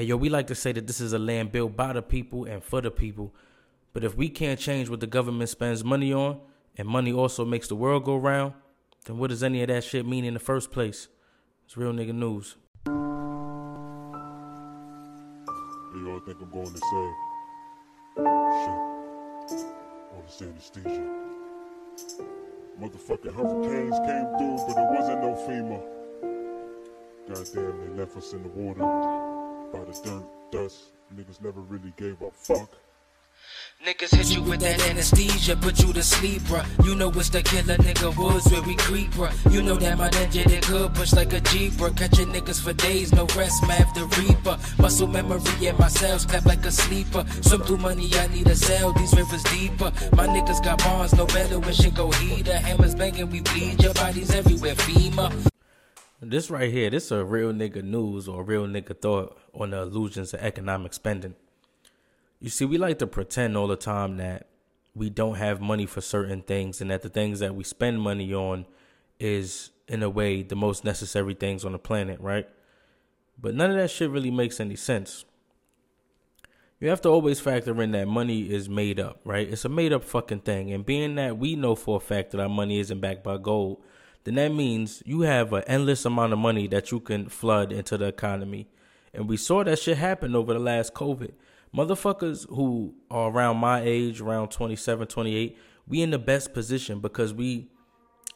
Hey, yo, we like to say that this is a land built by the people and for the people. But if we can't change what the government spends money on, and money also makes the world go round, then what does any of that shit mean in the first place? It's real nigga news. Hey, y'all think I'm going to say? Shit. All this anesthesia. Motherfucking hurricanes came through, but it wasn't no FEMA. Goddamn, they left us in the water by the dirt, dust. Niggas never really gave a fuck. Niggas hit you with that anesthesia, put you to sleep, bruh. You know it's the killer nigga woods where we creep, bruh. You know that my ninja they good, push like a Jeep, bruh. Catching niggas for days, no rest, math the reaper. Muscle memory in my cells, clap like a sleeper. Swim through money, I need a cell, these rivers deeper. My niggas got bonds, no better when shit go heater. Hammers banging, we bleed, your bodies everywhere, FEMA. This right here, this a real nigga news or real nigga thought on the illusions of economic spending. You see, we like to pretend all the time that we don't have money for certain things and that the things that we spend money on is, in a way, the most necessary things on the planet, right? But none of that shit really makes any sense. You have to always factor in that money is made up, right? It's a made up fucking thing. And being that we know for a fact that our money isn't backed by gold, then that means you have an endless amount of money that you can flood into the economy. And we saw that shit happen over the last COVID motherfuckers who are around my age, around 27, 28, we in the best position because we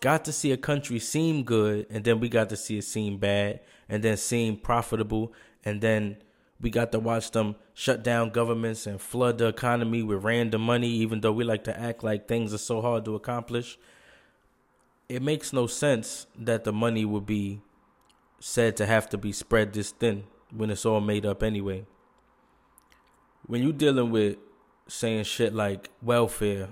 got to see a country seem good and then we got to see it seem bad and then seem profitable and then we got to watch them shut down governments and flood the economy with random money even though we like to act like things are so hard to accomplish it makes no sense that the money would be said to have to be spread this thin when it's all made up anyway when you're dealing with saying shit like welfare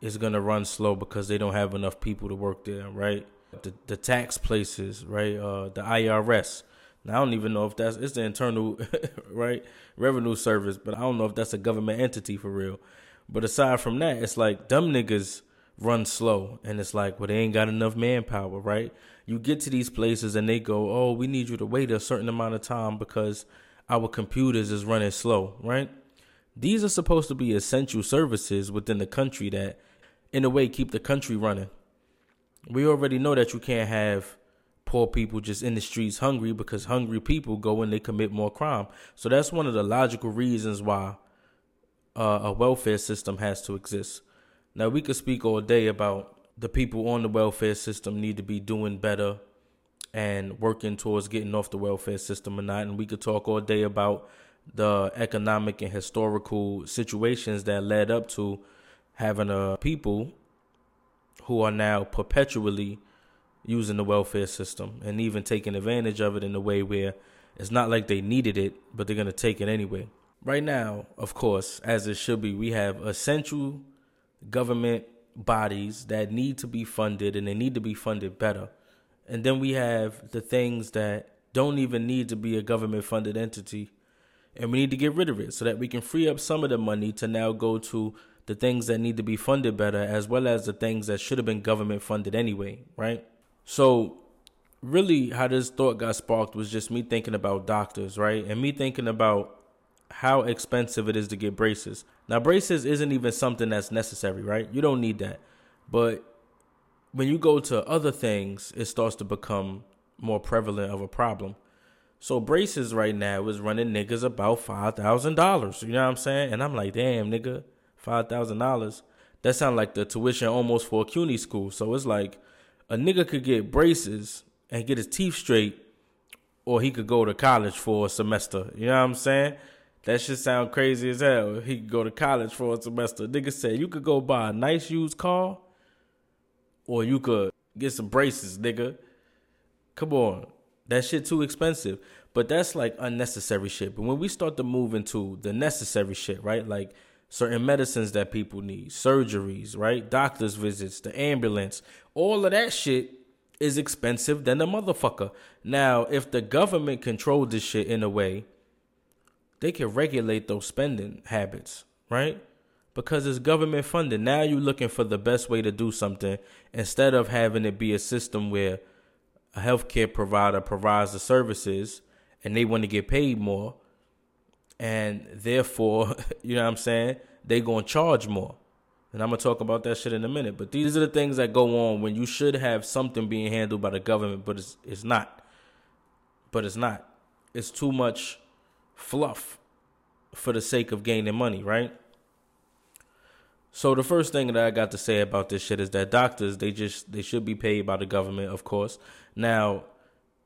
is gonna run slow because they don't have enough people to work there, right? The the tax places, right? Uh, the IRS. Now, I don't even know if that's it's the internal right revenue service, but I don't know if that's a government entity for real. But aside from that, it's like dumb niggas run slow, and it's like well they ain't got enough manpower, right? You get to these places and they go, oh, we need you to wait a certain amount of time because our computers is running slow, right? These are supposed to be essential services within the country that, in a way, keep the country running. We already know that you can't have poor people just in the streets hungry because hungry people go and they commit more crime. So that's one of the logical reasons why uh, a welfare system has to exist. Now, we could speak all day about the people on the welfare system need to be doing better and working towards getting off the welfare system or not. And we could talk all day about the economic and historical situations that led up to having a people who are now perpetually using the welfare system and even taking advantage of it in a way where it's not like they needed it, but they're going to take it anyway. Right now, of course, as it should be, we have essential government bodies that need to be funded and they need to be funded better. And then we have the things that don't even need to be a government funded entity. And we need to get rid of it so that we can free up some of the money to now go to the things that need to be funded better, as well as the things that should have been government funded anyway, right? So, really, how this thought got sparked was just me thinking about doctors, right? And me thinking about how expensive it is to get braces. Now, braces isn't even something that's necessary, right? You don't need that. But when you go to other things, it starts to become more prevalent of a problem. So braces right now is running niggas about five thousand dollars. You know what I'm saying? And I'm like, damn, nigga, five thousand dollars. That sound like the tuition almost for a CUNY school. So it's like a nigga could get braces and get his teeth straight, or he could go to college for a semester. You know what I'm saying? That should sound crazy as hell. He could go to college for a semester. Nigga said you could go buy a nice used car or you could get some braces, nigga. Come on. That shit too expensive. But that's like unnecessary shit. But when we start to move into the necessary shit, right? Like certain medicines that people need, surgeries, right? Doctor's visits, the ambulance, all of that shit is expensive than the motherfucker. Now, if the government controlled this shit in a way, they can regulate those spending habits, right? because it's government funded. Now you're looking for the best way to do something instead of having it be a system where a healthcare provider provides the services and they want to get paid more, and therefore, you know what I'm saying, they gonna charge more. And I'm gonna talk about that shit in a minute. But these are the things that go on when you should have something being handled by the government, but it's it's not. But it's not. It's too much fluff for the sake of gaining money, right? So the first thing that I got to say about this shit is that doctors they just they should be paid by the government, of course. Now,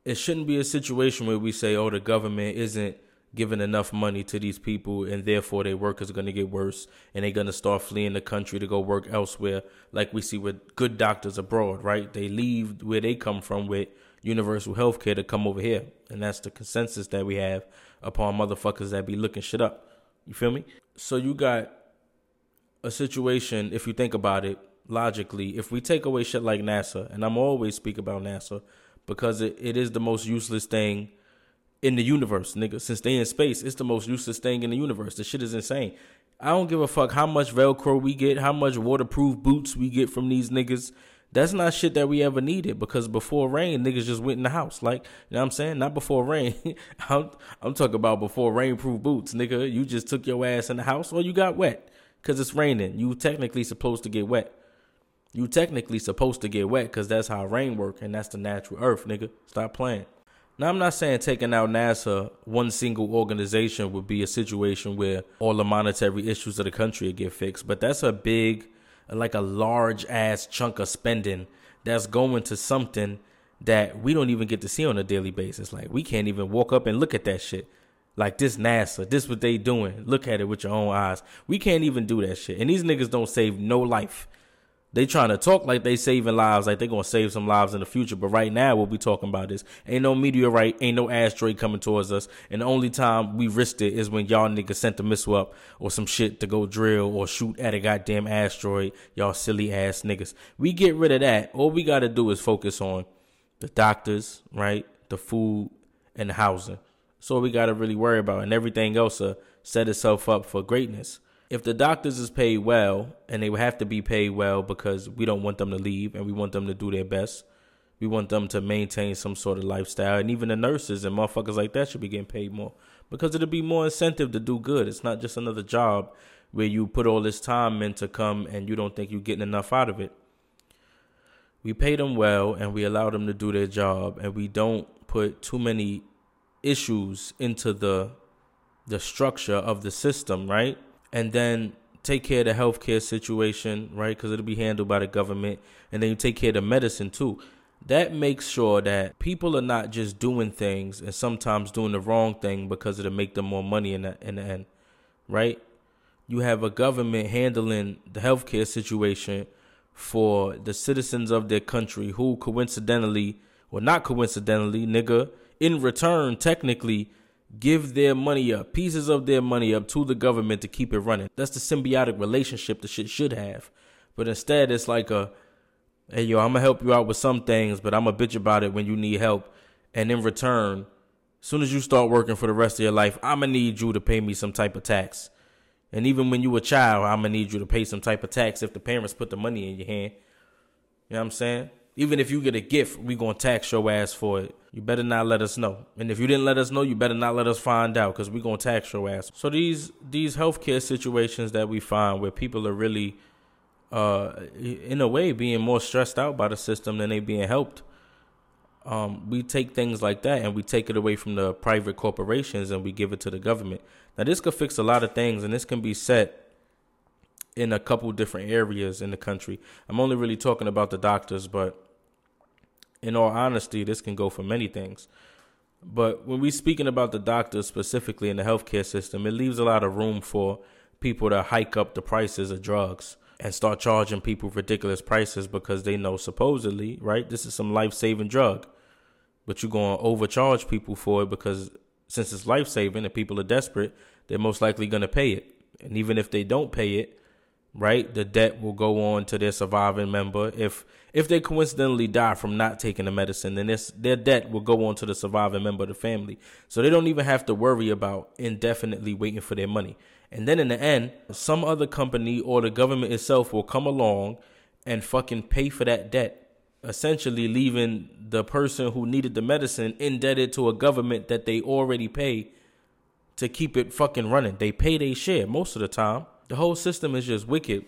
it shouldn't be a situation where we say, "Oh, the government isn't giving enough money to these people and therefore their work is going to get worse and they're going to start fleeing the country to go work elsewhere like we see with good doctors abroad, right? They leave where they come from with universal health care to come over here. And that's the consensus that we have upon motherfuckers that be looking shit up. You feel me? So you got a situation, if you think about it logically, if we take away shit like NASA, and I'm always speak about NASA because it, it is the most useless thing in the universe, nigga. Since they in space, it's the most useless thing in the universe. The shit is insane. I don't give a fuck how much Velcro we get, how much waterproof boots we get from these niggas. That's not shit that we ever needed because before rain, niggas just went in the house. Like, you know what I'm saying? Not before rain. I'm, I'm talking about before rainproof boots, nigga. You just took your ass in the house or you got wet because it's raining. You technically supposed to get wet. You technically supposed to get wet because that's how rain work and that's the natural earth, nigga. Stop playing. Now I'm not saying taking out NASA, one single organization would be a situation where all the monetary issues of the country get fixed, but that's a big, like a large ass chunk of spending that's going to something that we don't even get to see on a daily basis. Like we can't even walk up and look at that shit. Like this NASA, this what they doing. Look at it with your own eyes. We can't even do that shit. And these niggas don't save no life. They trying to talk like they saving lives, like they gonna save some lives in the future. But right now, what we talking about is ain't no meteorite, ain't no asteroid coming towards us. And the only time we risked it is when y'all niggas sent a missile up or some shit to go drill or shoot at a goddamn asteroid. Y'all silly ass niggas. We get rid of that. All we gotta do is focus on the doctors, right? The food and the housing. So we got to really worry about, and everything else uh, set itself up for greatness. If the doctors is paid well, and they would have to be paid well because we don't want them to leave, and we want them to do their best. We want them to maintain some sort of lifestyle, and even the nurses and motherfuckers like that should be getting paid more because it'll be more incentive to do good. It's not just another job where you put all this time in to come and you don't think you're getting enough out of it. We pay them well and we allow them to do their job, and we don't put too many issues into the the structure of the system, right? And then take care of the healthcare situation, right? Because it'll be handled by the government, and then you take care of the medicine too. That makes sure that people are not just doing things and sometimes doing the wrong thing because it'll make them more money in the in the end, right? You have a government handling the healthcare situation for the citizens of their country who coincidentally or not coincidentally, nigga, in return, technically, give their money up, pieces of their money up to the government to keep it running. That's the symbiotic relationship the shit should have. But instead, it's like a, hey, yo, I'm gonna help you out with some things, but I'm gonna bitch about it when you need help. And in return, as soon as you start working for the rest of your life, I'm gonna need you to pay me some type of tax. And even when you a child, I'm gonna need you to pay some type of tax if the parents put the money in your hand. You know what I'm saying? Even if you get a gift, we gonna tax your ass for it. You better not let us know. And if you didn't let us know, you better not let us find out because we gonna tax your ass. So these these healthcare situations that we find where people are really uh in a way being more stressed out by the system than they being helped. Um, we take things like that and we take it away from the private corporations and we give it to the government. Now this could fix a lot of things and this can be set in a couple different areas in the country. I'm only really talking about the doctors, but in all honesty, this can go for many things. But when we're speaking about the doctors specifically in the healthcare system, it leaves a lot of room for people to hike up the prices of drugs and start charging people ridiculous prices because they know supposedly, right, this is some life saving drug. But you're going to overcharge people for it because since it's life saving and people are desperate, they're most likely going to pay it. And even if they don't pay it, right? The debt will go on to their surviving member. If if they coincidentally die from not taking the medicine, then this, their debt will go on to the surviving member of the family. So they don't even have to worry about indefinitely waiting for their money. And then in the end, some other company or the government itself will come along and fucking pay for that debt. essentially leaving the person who needed the medicine indebted to a government that they already pay to keep it fucking running. They pay their share most of the time. The whole system is just wicked.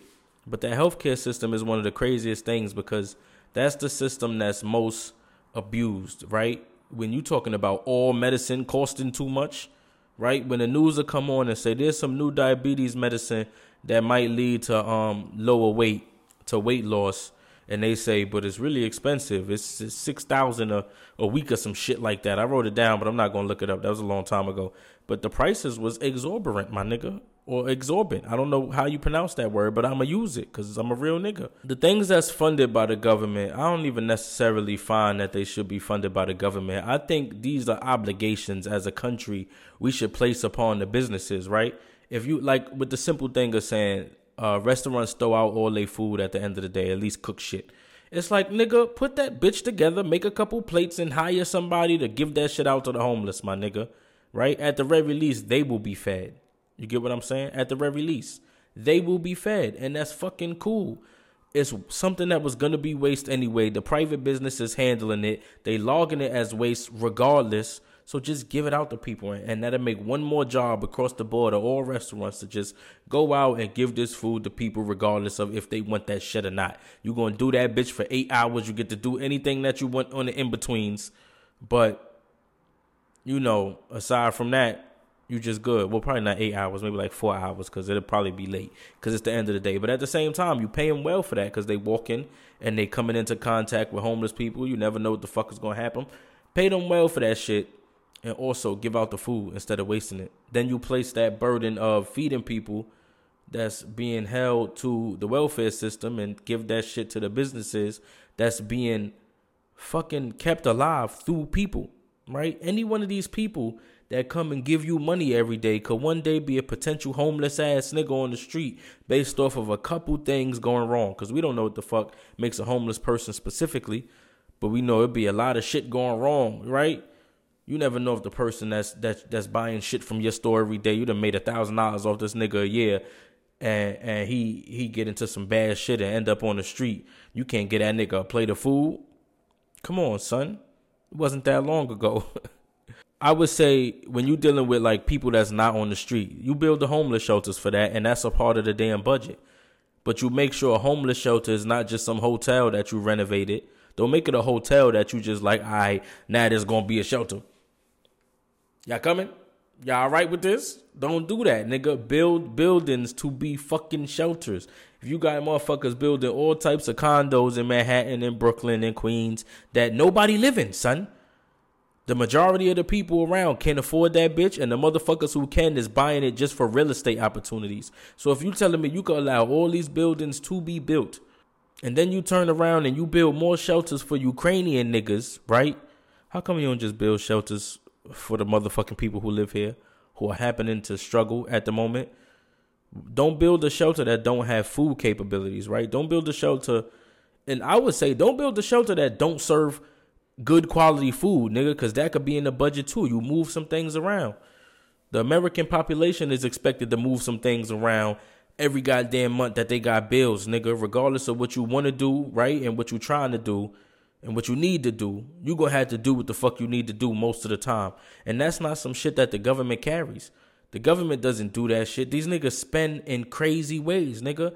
But that healthcare system is one of the craziest things because that's the system that's most abused, right? When you're talking about all medicine costing too much, right? When the news will come on and say there's some new diabetes medicine that might lead to um lower weight, to weight loss, and they say, but it's really expensive. It's, it's six thousand a a week or some shit like that. I wrote it down, but I'm not gonna look it up. That was a long time ago. But the prices was exorbitant, my nigga, or exorbitant. I don't know how you pronounce that word, but I'ma use it because I'm a real nigga. The things that's funded by the government, I don't even necessarily find that they should be funded by the government. I think these are obligations as a country we should place upon the businesses, right? If you like with the simple thing of saying uh, restaurants throw out all their food at the end of the day, at least cook shit. It's like, nigga, put that bitch together, make a couple plates, and hire somebody to give that shit out to the homeless, my nigga. Right? At the very least, they will be fed. You get what I'm saying? At the very least, they will be fed, and that's fucking cool. It's something that was gonna be waste anyway. The private business is handling it. They logging it as waste regardless. So just give it out to people, and that'll make one more job across the board of all restaurants to just go out and give this food to people, regardless of if they want that shit or not. You're gonna do that bitch for eight hours. You get to do anything that you want on the in betweens, but you know, aside from that, you just good. Well, probably not eight hours, maybe like four hours, because it'll probably be late, because it's the end of the day. But at the same time, you pay them well for that, because they walking and they coming into contact with homeless people. You never know what the fuck is gonna happen. Pay them well for that shit and also give out the food instead of wasting it. Then you place that burden of feeding people that's being held to the welfare system and give that shit to the businesses that's being fucking kept alive through people, right? Any one of these people that come and give you money every day could one day be a potential homeless ass nigga on the street based off of a couple things going wrong. Cause we don't know what the fuck makes a homeless person specifically, but we know it'd be a lot of shit going wrong, right? You never know if the person that's that's that's buying shit from your store every day, you done made a thousand dollars off this nigga a year, and and he he get into some bad shit and end up on the street. You can't get that nigga a plate of food. Come on, son. It wasn't that long ago. I would say when you're dealing with like people that's not on the street, you build the homeless shelters for that, and that's a part of the damn budget. But you make sure a homeless shelter is not just some hotel that you renovated. Don't make it a hotel that you just like, I right, now there's gonna be a shelter. Y'all coming? Y'all all right with this? Don't do that, nigga. Build buildings to be fucking shelters. If you got motherfuckers building all types of condos in Manhattan and Brooklyn and Queens that nobody live in, son. The majority of the people around can't afford that bitch, and the motherfuckers who can is buying it just for real estate opportunities. So if you telling me you can allow all these buildings to be built, and then you turn around and you build more shelters for Ukrainian niggas, right? How come you don't just build shelters for the motherfucking people who live here who are happening to struggle at the moment. Don't build a shelter that don't have food capabilities, right? Don't build a shelter and I would say don't build a shelter that don't serve good quality food, nigga, cuz that could be in the budget too. You move some things around. The American population is expected to move some things around every goddamn month that they got bills, nigga, regardless of what you want to do, right? And what you're trying to do and what you need to do, you gonna have to do what the fuck you need to do most of the time. And that's not some shit that the government carries. The government doesn't do that shit. These niggas spend in crazy ways, nigga.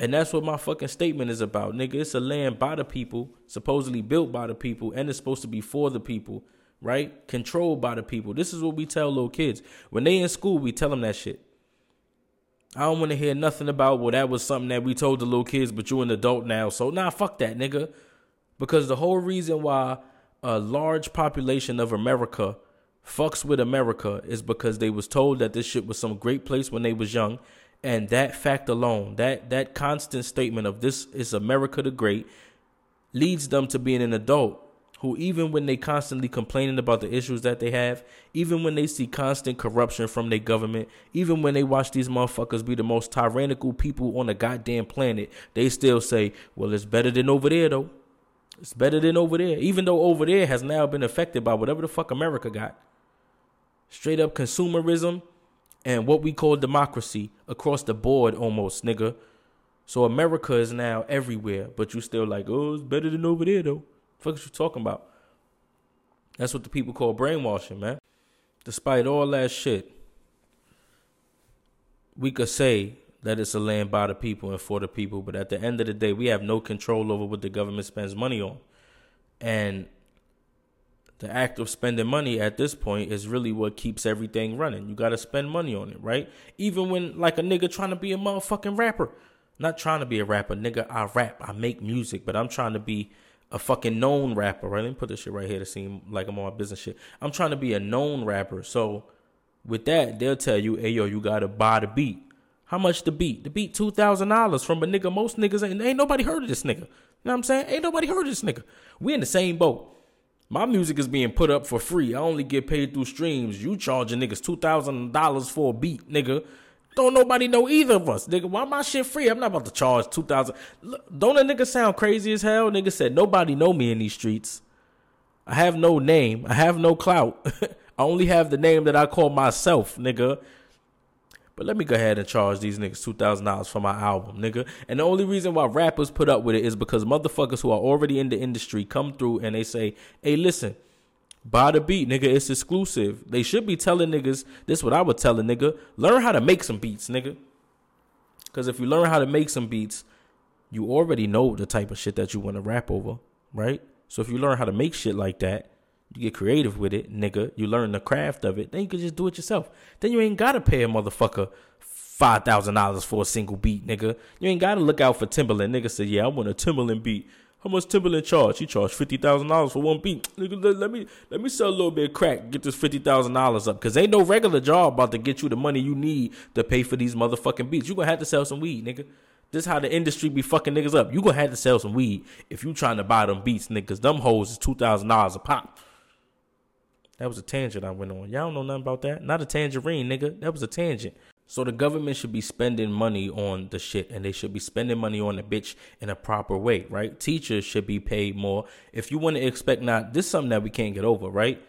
And that's what my fucking statement is about, nigga. It's a land by the people, supposedly built by the people, and it's supposed to be for the people, right? Controlled by the people. This is what we tell little kids. When they in school, we tell them that shit. I don't want to hear nothing about, well, that was something that we told the little kids, but you an adult now. So, nah, fuck that, nigga. Because the whole reason why a large population of America fucks with America is because they was told that this shit was some great place when they was young. And that fact alone, that that constant statement of this is America the Great, leads them to being an adult who even when they constantly complaining about the issues that they have, even when they see constant corruption from their government, even when they watch these motherfuckers be the most tyrannical people on the goddamn planet, they still say, "Well, it's better than over there though." It's better than over there, even though over there has now been affected by whatever the fuck America got. Straight up consumerism and what we call democracy across the board almost, nigga. So America is now everywhere, but you still like, oh, it's better than over there though. Fuck is you talking about? That's what the people call brainwashing, man. Despite all that shit, we could say that it's a land by the people and for the people, but at the end of the day, we have no control over what the government spends money on. And the act of spending money at this point is really what keeps everything running. You got to spend money on it, right? Even when, like, a nigga trying to be a motherfucking rapper. Not trying to be a rapper, nigga. I rap, I make music, but I'm trying to be a fucking known rapper, right? Let me put this shit right here to seem like I'm on my business shit. I'm trying to be a known rapper. So with that, they'll tell you, hey, yo, you got to buy the beat. How much the beat? The beat two thousand dollars from a nigga. Most niggas ain't ain't nobody heard of this nigga. You know what I'm saying? Ain't nobody heard of this nigga. We in the same boat. My music is being put up for free. I only get paid through streams. You charging niggas two thousand dollars for a beat, nigga. Don't nobody know either of us, nigga. Why my shit free? I'm not about to charge two thousand. Don't a nigga sound crazy as hell? Nigga said nobody know me in these streets. I have no name. I have no clout. I only have the name that I call myself, nigga. But let me go ahead and charge these niggas two thousand dollars for my album, nigga. And the only reason why rappers put up with it is because motherfuckers who are already in the industry come through and they say, "Hey, listen, buy the beat, nigga. It's exclusive." They should be telling niggas. This is what I would tell a nigga: learn how to make some beats, nigga. Because if you learn how to make some beats, you already know the type of shit that you want to rap over, right? So if you learn how to make shit like that, you get creative with it, nigga. You learn the craft of it. Then you can just do it yourself. Then you ain't gotta pay a motherfucker five thousand dollars for a single beat, nigga. You ain't gotta look out for Timbaland, Nigga Say, yeah, I want a Timbaland beat. How much Timbaland charge? He charged fifty thousand dollars for one beat. Nigga, let, let, me let me sell a little bit of crack, get this fifty thousand dollars up. Cause ain't no regular job about to get you the money you need to pay for these motherfucking beats. You gonna have to sell some weed, nigga. This how the industry be fucking niggas up. You gonna have to sell some weed if you trying to buy them beats, niggas. Them hoes is two thousand dollars a pop. That was a tangent I went on. Y'all don't know nothing about that. Not a tangerine, nigga. That was a tangent. So the government should be spending money on the shit and they should be spending money on the bitch in a proper way, right? Teachers should be paid more. If you want to expect not this is something that we can't get over, right?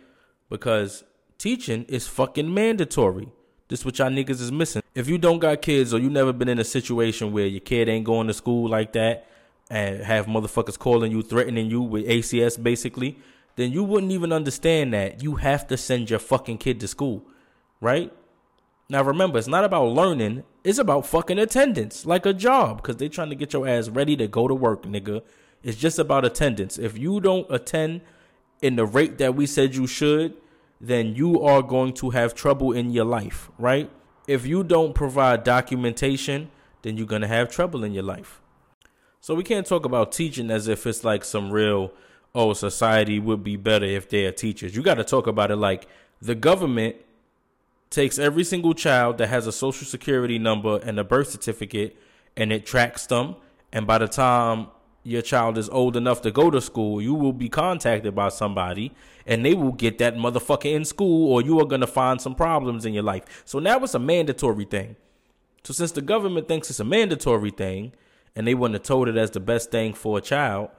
Because teaching is fucking mandatory. This what y'all niggas is missing. If you don't got kids or you never been in a situation where your kid ain't going to school like that and have motherfuckers calling you, threatening you with ACS basically, then you wouldn't even understand that you have to send your fucking kid to school, right? Now remember, it's not about learning, it's about fucking attendance, like a job, because they trying to get your ass ready to go to work, nigga. It's just about attendance. If you don't attend in the rate that we said you should, then you are going to have trouble in your life, right? If you don't provide documentation, then you're going to have trouble in your life. So we can't talk about teaching as if it's like some real oh, society would be better if they are teachers. You got to talk about it like the government takes every single child that has a social security number and a birth certificate and it tracks them. And by the time your child is old enough to go to school, you will be contacted by somebody and they will get that motherfucker in school or you are going to find some problems in your life. So now it's a mandatory thing. So since the government thinks it's a mandatory thing and they wouldn't have told it as the best thing for a child,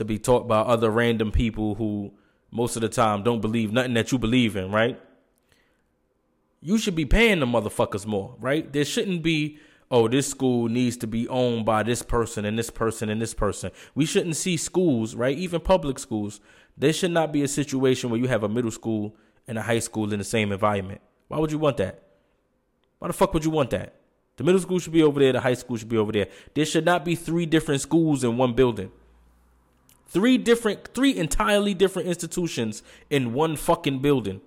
to be taught by other random people who most of the time don't believe nothing that you believe in, right? You should be paying the motherfuckers more, right? There shouldn't be, oh, this school needs to be owned by this person and this person and this person. We shouldn't see schools, right? Even public schools. There should not be a situation where you have a middle school and a high school in the same environment. Why would you want that? Why the fuck would you want that? The middle school should be over there, the high school should be over there. There should not be three different schools in one building. Three different, three entirely different institutions in one fucking building.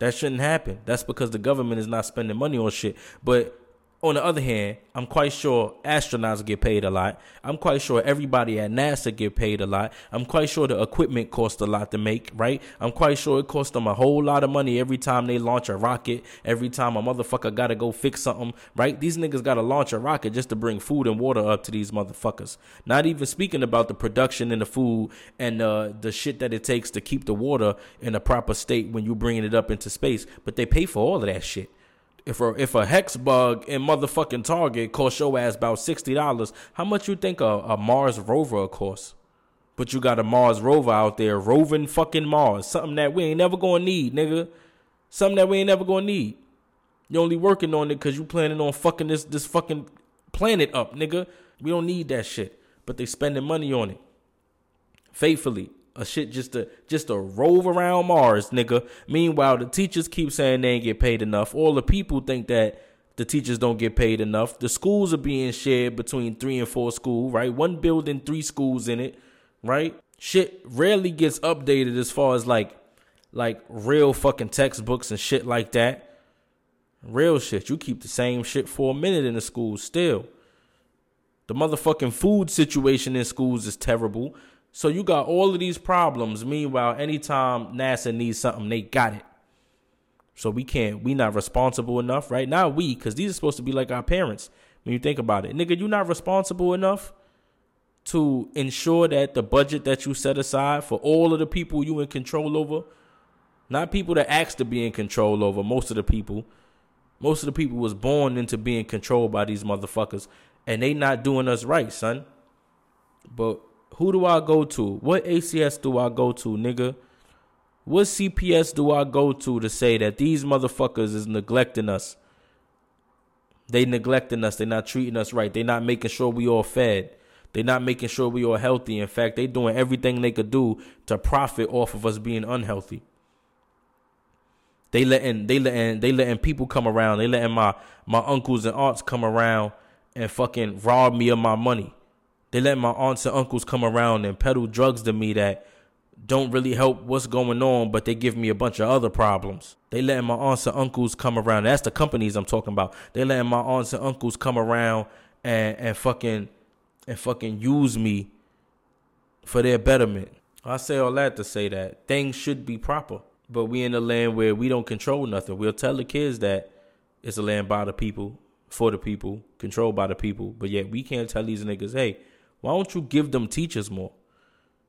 That shouldn't happen. That's because the government is not spending money on shit. But on the other hand, I'm quite sure astronauts get paid a lot. I'm quite sure everybody at NASA get paid a lot. I'm quite sure the equipment costs a lot to make, right? I'm quite sure it costs them a whole lot of money every time they launch a rocket, every time a motherfucker gotta go fix something, right? These niggas gotta launch a rocket just to bring food and water up to these motherfuckers. Not even speaking about the production and the food and uh, the shit that it takes to keep the water in a proper state when you're bringing it up into space, but they pay for all of that shit. If a if a Hexbug in motherfucking Target costs your ass about sixty dollars, how much you think a, a Mars rover costs? But you got a Mars rover out there roving fucking Mars, something that we ain't never gonna need, nigga. Something that we ain't never gonna need. You only working on it because you planning on fucking this this fucking planet up, nigga. We don't need that shit. But they spending money on it. Faithfully. A shit just to just to rove around Mars, nigga. Meanwhile, the teachers keep saying they ain't get paid enough. All the people think that the teachers don't get paid enough. The schools are being shared between three and four school, right? One building, three schools in it, right? Shit rarely gets updated as far as like like real fucking textbooks and shit like that. Real shit. You keep the same shit for a minute in the schools still. The motherfucking food situation in schools is terrible. So you got all of these problems. Meanwhile, anytime NASA needs something, they got it. So we can't, we not responsible enough, right? Not we, because these are supposed to be like our parents. When you think about it, nigga, you not responsible enough to ensure that the budget that you set aside for all of the people you in control over, not people that asked to be in control over, most of the people, most of the people was born into being controlled by these motherfuckers, and they not doing us right, son. But who do I go to? What ACS do I go to, nigga? What CPS do I go to to say that these motherfuckers is neglecting us? They neglecting us. They not treating us right. They not making sure we all fed. They not making sure we all healthy. In fact, they doing everything they could do to profit off of us being unhealthy. They letting they letting they letting people come around. They letting my my uncles and aunts come around and fucking rob me of my money. They let my aunts and uncles come around and peddle drugs to me that don't really help what's going on, but they give me a bunch of other problems. They letting my aunts and uncles come around. That's the companies I'm talking about. They letting my aunts and uncles come around and and fucking and fucking use me for their betterment. I say all that to say that things should be proper, but we in a land where we don't control nothing. We'll tell the kids that it's a land by the people, for the people, controlled by the people, but yet we can't tell these niggas, hey, why don't you give them teachers more?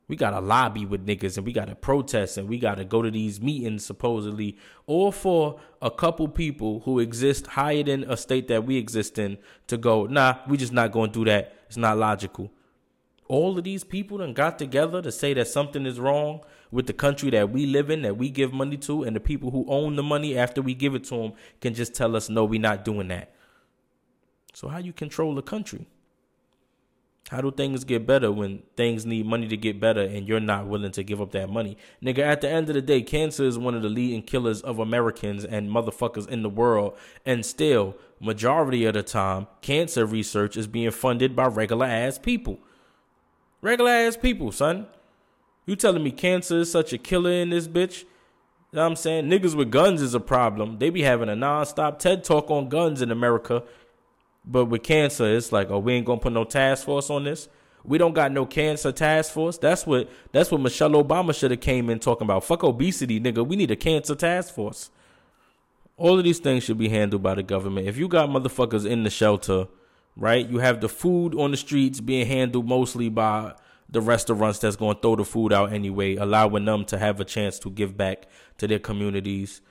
We gotta lobby with niggas and we gotta protest and we gotta go to these meetings supposedly, or for a couple people who exist higher than a state that we exist in to go, nah, we just not gonna do that. It's not logical. All of these people then got together to say that something is wrong with the country that we live in, that we give money to, and the people who own the money after we give it to them can just tell us, no, we're not doing that. So how you control the country? How do things get better when things need money to get better and you're not willing to give up that money? Nigga, at the end of the day, cancer is one of the leading killers of Americans and motherfuckers in the world. And still, majority of the time, cancer research is being funded by regular ass people. Regular ass people, son. You telling me cancer is such a killer in this bitch? You know what I'm saying? Niggas with guns is a problem. They be having a non-stop TED talk on guns in America but with cancer, it's like, oh, we ain't gonna put no task force on this. We don't got no cancer task force. That's what that's what Michelle Obama should have came in talking about. Fuck obesity, nigga. We need a cancer task force. All of these things should be handled by the government. If you got motherfuckers in the shelter, right? You have the food on the streets being handled mostly by the restaurants that's going to throw the food out anyway, allowing them to have a chance to give back to their communities.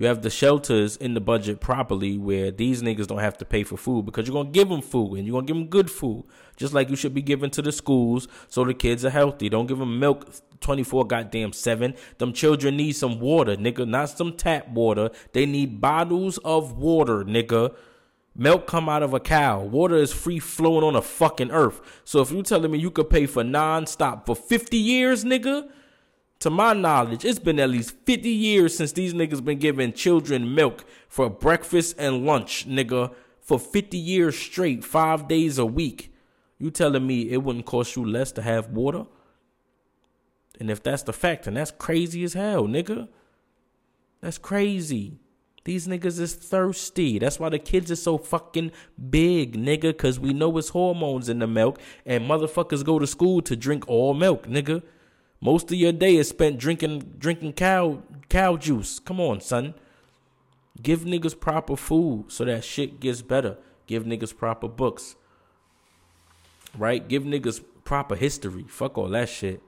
You have the shelters in the budget properly where these niggas don't have to pay for food because you're going to give them food and you're going to give them good food. Just like you should be giving to the schools so the kids are healthy. Don't give them milk 24 goddamn 7. Them children need some water, nigga, not some tap water. They need bottles of water, nigga. Milk come out of a cow. Water is free flowing on a fucking earth. So if you telling me you could pay for non-stop for 50 years, nigga, to my knowledge, it's been at least 50 years since these niggas been giving children milk for breakfast and lunch, nigga, for 50 years straight, five days a week. You telling me it wouldn't cost you less to have water? And if that's the fact, then that's crazy as hell, nigga. That's crazy. These niggas is thirsty. That's why the kids are so fucking big, nigga. Cause we know it's hormones in the milk, and motherfuckers go to school to drink all milk, nigga. Most of your day is spent drinking drinking cow cow juice. Come on, son. Give niggas proper food so that shit gets better. Give niggas proper books. Right? Give niggas proper history. Fuck all that shit.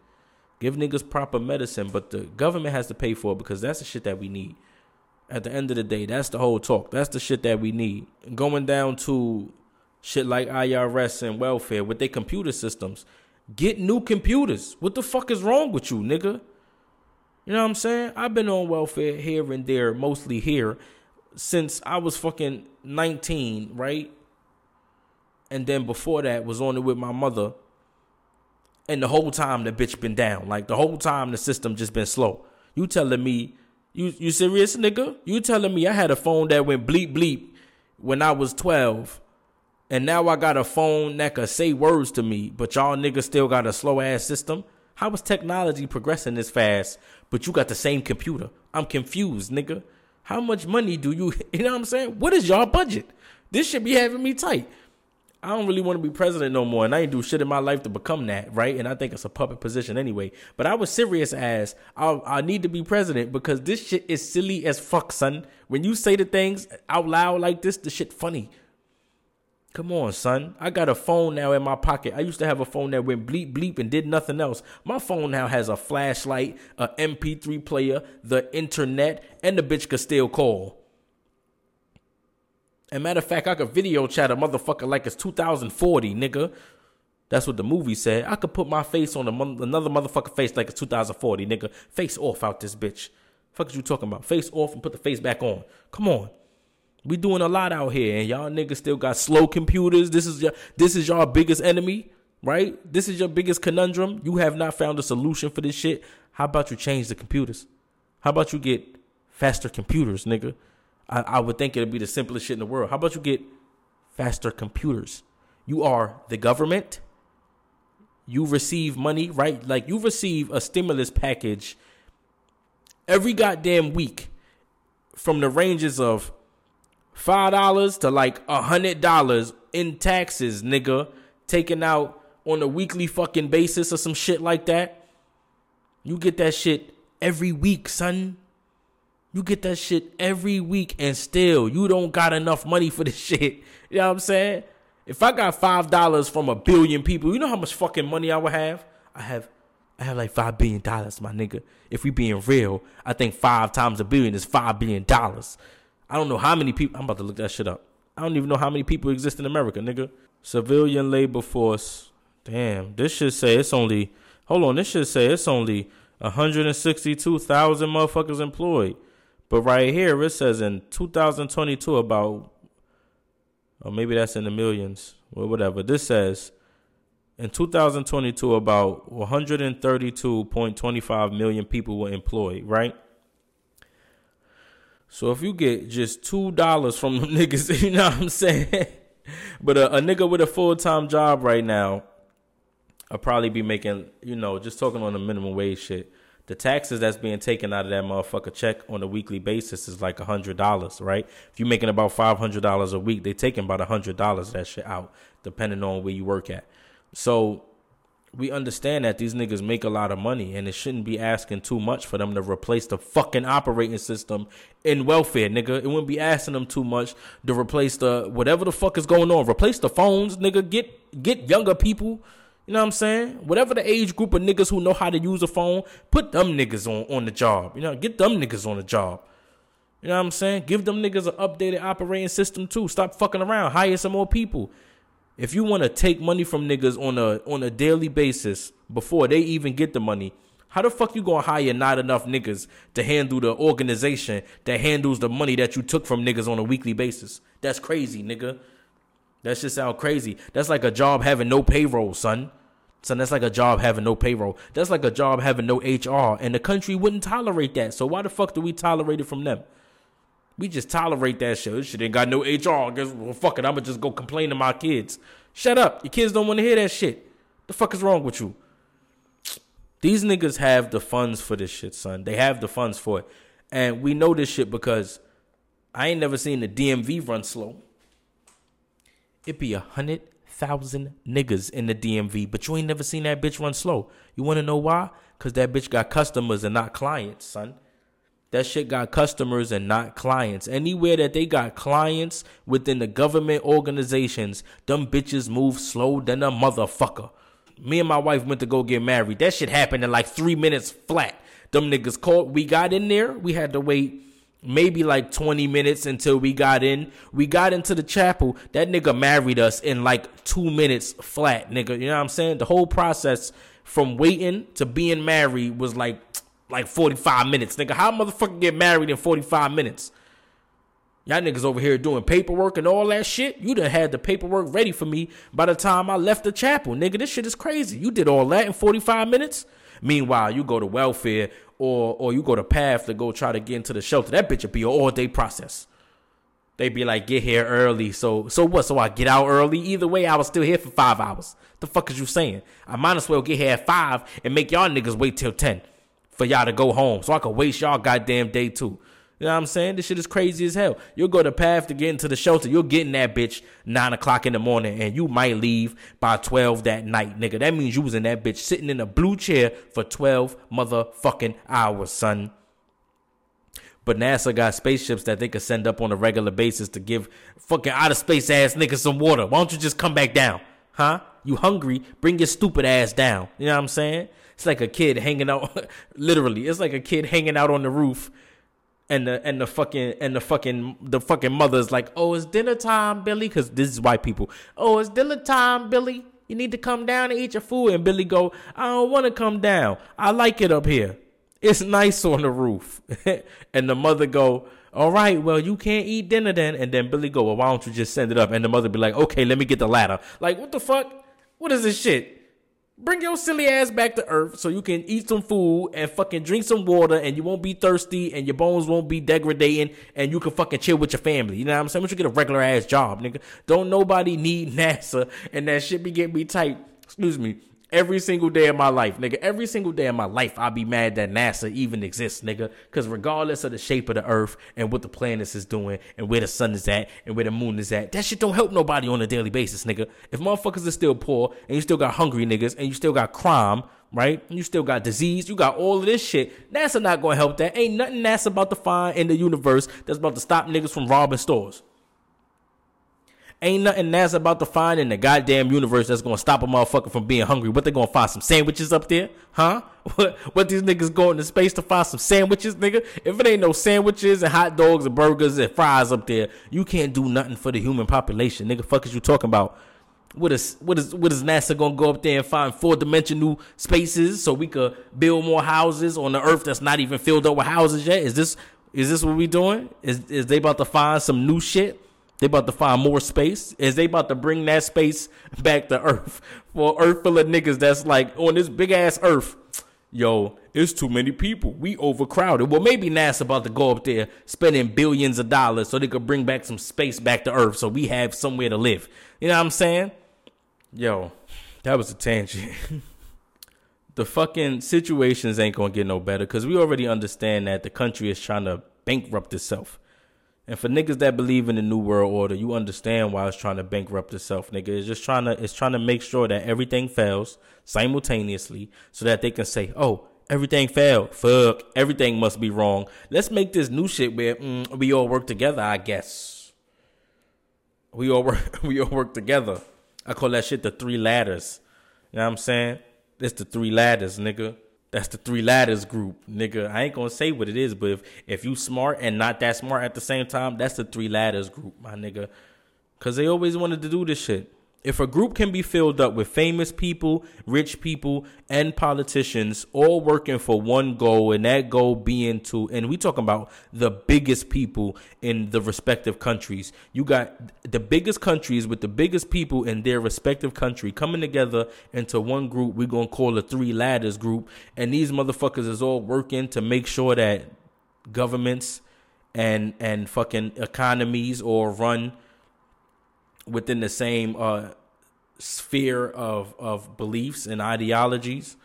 Give niggas proper medicine, but the government has to pay for it because that's the shit that we need. At the end of the day, that's the whole talk. That's the shit that we need. Going down to shit like IRS and welfare with their computer systems. Get new computers. What the fuck is wrong with you, nigga? You know what I'm saying? I've been on welfare here and there, mostly here, since I was fucking 19, right? and then before that was on it with my mother. And the whole time the bitch been down. Like the whole time the system just been slow. You telling me you you serious nigga? You telling me I had a phone that went bleep bleep when I was 12 and now I got a phone that could say words to me, but y'all niggas still got a slow ass system? How is technology progressing this fast, but you got the same computer? I'm confused, nigga. How much money do you, you know what I'm saying? What is y'all budget? This should be having me tight. I don't really want to be president no more, and I ain't do shit in my life to become that, right? And I think it's a puppet position anyway. But I was serious as I, I need to be president because this shit is silly as fuck, son. When you say the things out loud like this, the shit funny. Come on, son. I got a phone now in my pocket. I used to have a phone that went bleep bleep and did nothing else. My phone now has a flashlight, a MP3 player, the internet, and the bitch could still call. And matter of fact, I could video chat a motherfucker like it's 2040, nigga. That's what the movie said. I could put my face on another motherfucker face like it's 2040, nigga. Face off out this bitch. Fuck is you talking about? Face off and put the face back on. Come on. We doing a lot out here, and y'all niggas still got slow computers. This is your this is your biggest enemy, right? This is your biggest conundrum. You have not found a solution for this shit. How about you change the computers? How about you get faster computers, nigga? I, I would think it'd be the simplest shit in the world. How about you get faster computers? You are the government. You receive money, right? Like you receive a stimulus package every goddamn week from the ranges of five dollars to like a hundred dollars in taxes, nigga, taken out on a weekly fucking basis or some shit like that. You get that shit every week, son. You get that shit every week and still you don't got enough money for this shit. You know what I'm saying? If I got five dollars from a billion people, you know how much fucking money I would have? I have I have like five billion dollars, my nigga. If we being real, I think five times a billion is five billion dollars. I don't know how many people. I'm about to look that shit up. I don't even know how many people exist in America, nigga. Civilian labor force. Damn, this should say it's only. Hold on, this should say it's only 162,000 motherfuckers employed. But right here, it says in 2022 about, or maybe that's in the millions, or whatever. This says in 2022 about 132.25 million people were employed, right? So if you get just two dollars from them niggas, you know what I'm saying? but a, a nigga with a full time job right now, I'll probably be making, you know, just talking on the minimum wage shit. The taxes that's being taken out of that motherfucker check on a weekly basis is like a hundred dollars, right? If you're making about five hundred dollars a week, they taking about a hundred dollars that shit out, depending on where you work at. So we understand that these niggas make a lot of money and it shouldn't be asking too much for them to replace the fucking operating system in welfare, nigga. It wouldn't be asking them too much to replace the whatever the fuck is going on. Replace the phones, nigga. Get get younger people. You know what I'm saying? Whatever the age group of niggas who know how to use a phone, put them niggas on, on the job. You know, get them niggas on the job. You know what I'm saying? Give them niggas an updated operating system too. Stop fucking around. Hire some more people. If you want to take money from niggas on a on a daily basis before they even get the money, how the fuck you gonna hire not enough niggas to handle the organization that handles the money that you took from niggas on a weekly basis? That's crazy, nigga. That just sound crazy. That's like a job having no payroll, son. Son, that's like a job having no payroll. That's like a job having no HR. And the country wouldn't tolerate that. So why the fuck do we tolerate it from them? We just tolerate that shit. This shit ain't got no HR. Guess, well, fuck it. I'ma just go complain to my kids. Shut up. Your kids don't want to hear that shit. The fuck is wrong with you? These niggas have the funds for this shit, son. They have the funds for it. And we know this shit because I ain't never seen the DMV run slow. It be a hundred thousand niggas in the DMV, but you ain't never seen that bitch run slow. You wanna know why? Cause that bitch got customers and not clients, son. That shit got customers and not clients. Anywhere that they got clients within the government organizations, them bitches move slow than a motherfucker. Me and my wife went to go get married. That shit happened in like three minutes flat. Them niggas called. We got in there. We had to wait maybe like 20 minutes until we got in. We got into the chapel. That nigga married us in like two minutes flat, nigga. You know what I'm saying? The whole process from waiting to being married was like like 45 minutes. Nigga, how motherfucker get married in 45 minutes? Y'all niggas over here doing paperwork and all that shit. You done had the paperwork ready for me by the time I left the chapel. Nigga, this shit is crazy. You did all that in 45 minutes? Meanwhile, you go to welfare or or you go to path to go try to get into the shelter. That bitch would be an all day process. They'd be like, get here early. So so what? So I get out early. Either way, I was still here for five hours. The fuck is you saying? I might as well get here at five and make y'all niggas wait till ten for y'all to go home. So I can waste y'all goddamn day too. You know what I'm saying? This shit is crazy as hell. You'll go the path to get into the shelter. You'll get in that bitch nine o'clock in the morning, and you might leave by twelve that night, nigga. That means you was in that bitch sitting in a blue chair for twelve motherfucking hours, son. But NASA got spaceships that they could send up on a regular basis to give fucking out of space ass niggas some water. Why don't you just come back down? Huh? You hungry? Bring your stupid ass down. You know what I'm saying? It's like a kid hanging out literally. It's like a kid hanging out on the roof and the and the fucking and the fucking the fucking mother's like, "Oh, it's dinner time, Billy," because this is white people. "Oh, it's dinner time, Billy. You need to come down and eat your food." And Billy go, "I don't want to come down. I like it up here. It's nice on the roof." and the mother go, "All right, well, you can't eat dinner then." And then Billy go, "Well, why don't you just send it up?" And the mother be like, "Okay, let me get the ladder." Like, what the fuck? What is this shit? Bring your silly ass back to earth so you can eat some food and fucking drink some water and you won't be thirsty and your bones won't be degrading and you can fucking chill with your family. You know what I'm saying? Once you get a regular ass job, nigga. Don't nobody need NASA and that shit be getting me tight. Excuse me every single day of my life, nigga. Every single day of my life, I'll be mad that NASA even exists, nigga. Because regardless of the shape of the Earth and what the planets is doing and where the sun is at and where the moon is at, that shit don't help nobody on a daily basis, nigga. If motherfuckers are still poor and you still got hungry niggas and you still got crime, right? You still got disease. You got all of this shit. NASA not gonna help that. Ain't nothing NASA about to find in the universe that's about to stop niggas from robbing stores. Ain't nothing NASA about to find in the goddamn universe that's gonna stop a motherfucker from being hungry. What they gonna find some sandwiches up there? Huh? What, what these niggas going to space to find some sandwiches, nigga? If it ain't no sandwiches and hot dogs and burgers and fries up there, you can't do nothing for the human population, nigga. Fuck is you talking about? What is what is what is NASA gonna go up there and find four dimensional spaces so we could build more houses on the Earth that's not even filled up with houses yet? Is this is this what we doing? Is is they about to find some new shit? They about to find more space. Is they about to bring that space back to Earth for Earth full of niggas that's like on this big ass Earth? Yo, it's too many people. We overcrowded. Well, maybe NASA about to go up there spending billions of dollars so they could bring back some space back to Earth so we have somewhere to live. You know what I'm saying? Yo, that was a tangent. the fucking situations ain't gonna get no better because we already understand that the country is trying to bankrupt itself. And for niggas that believe in the new world order, you understand why it's trying to bankrupt itself, nigga. It's just trying to it's trying to make sure that everything fails simultaneously so that they can say, "Oh, everything failed. Fuck, everything must be wrong. Let's make this new shit where mm, we all work together, I guess. We all work we all work together. I call that shit the three ladders. You know what I'm saying? It's the three ladders, nigga. That's the three ladders group, nigga. I ain't gonna say what it is, but if if you smart and not that smart at the same time, that's the three ladders group, my nigga. Cause they always wanted to do this shit. If a group can be filled up with famous people, rich people, and politicians all working for one goal, and that goal being to, and we talking about the biggest people in the respective countries. You got the biggest countries with the biggest people in their respective country coming together into one group. We're gonna call a three ladders group, and these motherfuckers is all working to make sure that governments and and fucking economies or run within the same uh, sphere of of beliefs and ideologies,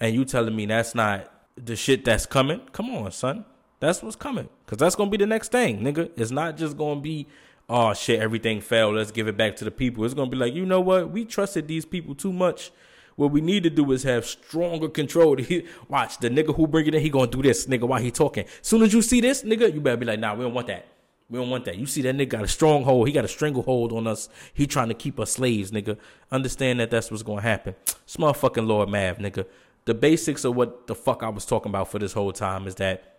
and you telling me that's not the shit that's coming? Come on, son, that's what's coming, cause that's gonna be the next thing, nigga. It's not just gonna be. Oh shit! Everything failed. Let's give it back to the people. It's gonna be like, you know what? We trusted these people too much. What we need to do is have stronger control. Watch the nigga who bring it in. He gonna do this, nigga, while he talking. Soon as you see this, nigga, you better be like, nah, we don't want that. We don't want that. You see that nigga got a stronghold. He got a stranglehold on us. He trying to keep us slaves, nigga. Understand that that's what's gonna happen. It's motherfucking Lord Mav, nigga. The basics of what the fuck I was talking about for this whole time is that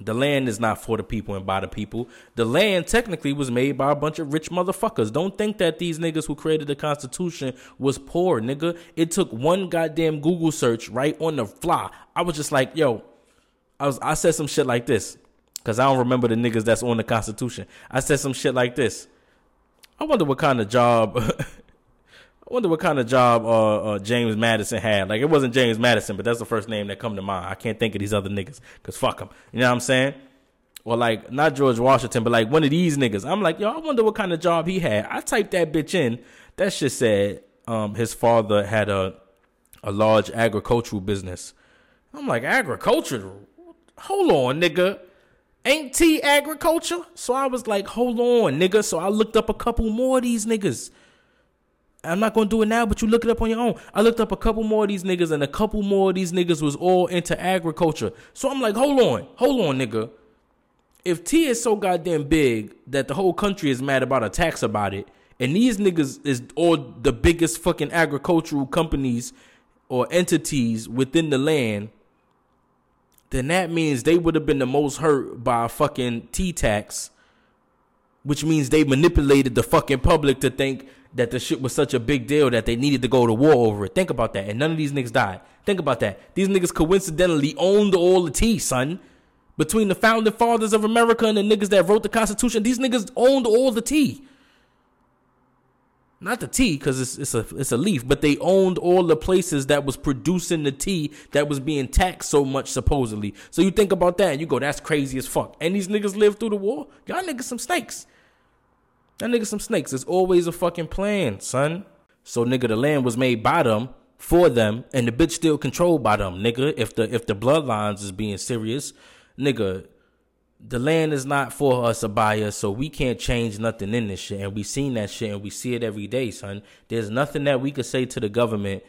the land is not for the people and by the people. The land technically was made by a bunch of rich motherfuckers. Don't think that these niggas who created the Constitution was poor, nigga. It took one goddamn Google search right on the fly. I was just like, yo, I was I said some shit like this. Cause I don't remember the niggas that's on the Constitution. I said some shit like this. I wonder what kind of job. I wonder what kind of job uh, uh, James Madison had. Like it wasn't James Madison, but that's the first name that come to mind. I can't think of these other niggas because fuck them. You know what I'm saying? Or like not George Washington, but like one of these niggas. I'm like, yo, I wonder what kind of job he had. I typed that bitch in. That shit said um, his father had a a large agricultural business. I'm like, agriculture? Hold on, nigga. Ain't tea agriculture? So I was like, hold on, nigga. So I looked up a couple more of these niggas. I'm not gonna do it now, but you look it up on your own. I looked up a couple more of these niggas, and a couple more of these niggas was all into agriculture. So I'm like, hold on, hold on, nigga. If tea is so goddamn big that the whole country is mad about a tax about it, and these niggas is all the biggest fucking agricultural companies or entities within the land, then that means they would have been the most hurt by a fucking tea tax, which means they manipulated the fucking public to think that the shit was such a big deal that they needed to go to war over it. Think about that. And none of these niggas died. Think about that. These niggas coincidentally owned all the tea, son. Between the founding fathers of America and the niggas that wrote the Constitution, these niggas owned all the tea. Not the tea, because it's it's a it's a leaf, but they owned all the places that was producing the tea that was being taxed so much supposedly. So you think about that and you go, that's crazy as fuck. And these niggas lived through the war. Y'all niggas some snakes. That nigga some snakes. It's always a fucking plan, son. So nigga, the land was made by them for them, and the bitch still controlled by them, nigga. If the if the bloodlines is being serious, nigga, the land is not for us or by us, so we can't change nothing in this shit. And we seen that shit and we see it every day, son. There's nothing that we could say to the government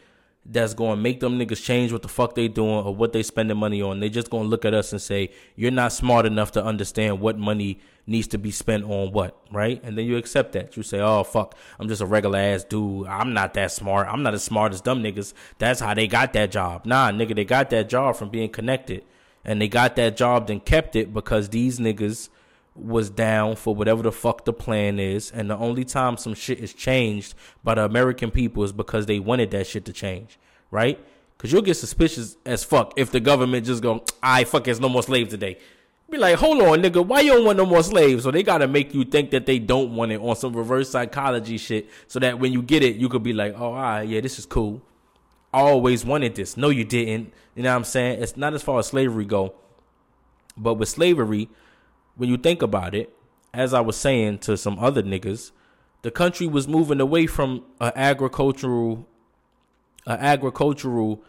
that's going to make them niggas change what the fuck they doing or what they spending money on. They just going to look at us and say, "You're not smart enough to understand what money needs to be spent on what, right?" And then you accept that. You say, "Oh fuck, I'm just a regular ass dude. I'm not that smart. I'm not as smart as dumb niggas. That's how they got that job." Nah, nigga, they got that job from being connected. And they got that job and kept it because these niggas was down for whatever the fuck the plan is. And the only time some shit is changed by the American people is because they wanted that shit to change, right? Because you'll get suspicious as fuck if the government just go, I fuck, there's no more slaves today. Be like, hold on, nigga, why you don't want no more slaves? So they gotta make you think that they don't want it on some reverse psychology shit, so that when you get it, you could be like, oh, all right, yeah, this is cool. Always wanted this. No, you didn't. You know what I'm saying? It's not as far as slavery go, but with slavery, when you think about it, as I was saying to some other niggas, the country was moving away from an agricultural, a agricultural,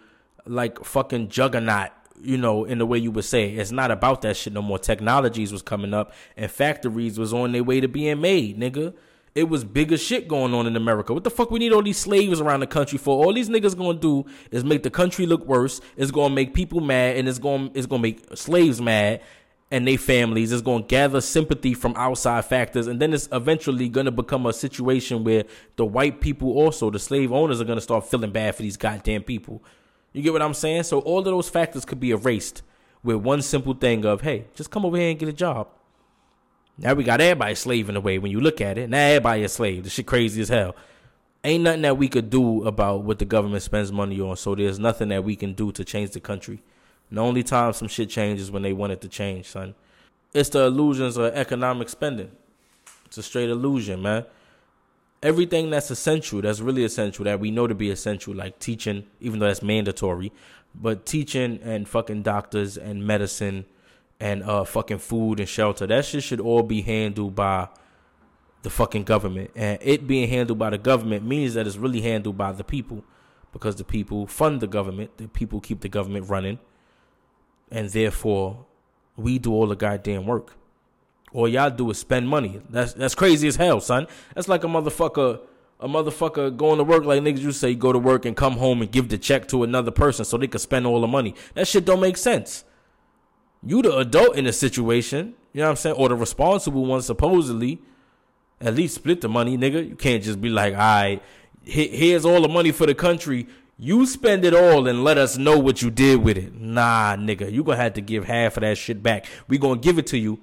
like fucking juggernaut. You know, in the way you would say, it's not about that shit no more. Technologies was coming up, and factories was on their way to being made, nigga. It was bigger shit going on in America. What the fuck we need all these slaves around the country for? All these niggas gonna do is make the country look worse. It's gonna make people mad, and it's gonna it's gonna make slaves mad and they families. It's gonna gather sympathy from outside factors, and then it's eventually gonna become a situation where the white people also, the slave owners, are gonna start feeling bad for these goddamn people. You get what I'm saying? So all of those factors could be erased with one simple thing of, hey, just come over here and get a job. Now we got everybody slaving away when you look at it. Now everybody a slave. This shit crazy as hell. Ain't nothing that we could do about what the government spends money on. So there's nothing that we can do to change the country. The only time some shit changes when they want it to change, son. It's the illusions of economic spending. It's a straight illusion, man. Everything that's essential, that's really essential, that we know to be essential, like teaching, even though that's mandatory, but teaching and fucking doctors and medicine and uh fucking food and shelter, that shit should all be handled by the fucking government. And it being handled by the government means that it's really handled by the people because the people fund the government, the people keep the government running and therefore we do all the goddamn work. All y'all do is spend money. That's that's crazy as hell, son. That's like a motherfucker, a motherfucker going to work like niggas you say go to work and come home and give the check to another person so they could spend all the money. That shit don't make sense. You the adult in the situation, you know what I'm saying, or the responsible one supposedly. At least split the money, nigga. You can't just be like, all right, here's all the money for the country. You spend it all and let us know what you did with it. Nah, nigga, you gonna have to give half of that shit back. We gonna give it to you.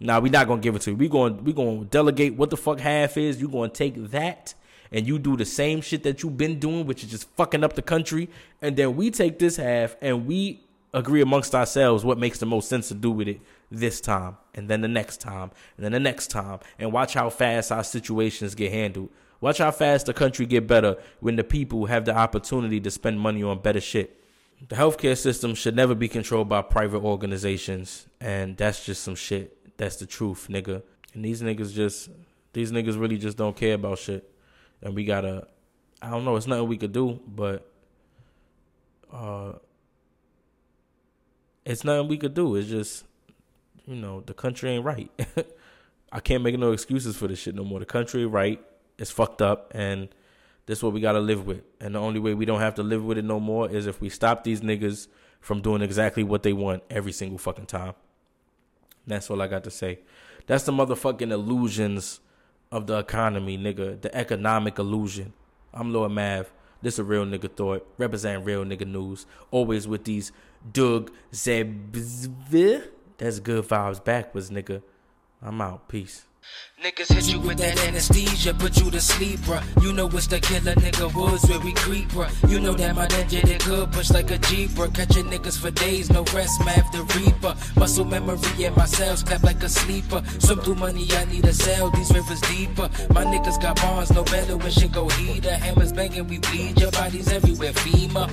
Nah, we not gonna give it to you. We gonna we gonna delegate what the fuck half is. You gonna take that and you do the same shit that you've been doing, which is just fucking up the country. And then we take this half and we agree amongst ourselves what makes the most sense to do with it this time, and then the next time, and then the next time, and watch how fast our situations get handled. Watch how fast the country get better when the people have the opportunity to spend money on better shit. The healthcare system should never be controlled by private organizations, and that's just some shit. That's the truth, nigga. And these niggas just, these niggas really just don't care about shit. And we gotta, I don't know, it's nothing we could do, but, uh, it's nothing we could do. It's just, you know, the country ain't right. I can't make no excuses for this shit no more. The country right. It's fucked up, and this is what we gotta live with. And the only way we don't have to live with it no more is if we stop these niggas from doing exactly what they want every single fucking time. That's all I got to say. That's the motherfucking illusions of the economy, nigga. The economic illusion. I'm Lord Mav. This a real nigga thought. Representing real nigga news. Always with these Doug Zeb. That's good vibes backwards, nigga. I'm out. Peace. Niggas hit you with that anesthesia, put you to sleep, bruh. You know it's the killer nigga woods where we creep, bruh. You know that my ninja they good, push like a jeep, bruh. Catching niggas for days, no rest, math the reaper. Muscle memory in my cells, clap like a sleeper. Swim through money, I need a cell, these rivers deeper. My niggas got bonds, no better when shit go heater. Hammers banging, we bleed, your bodies everywhere, FEMA.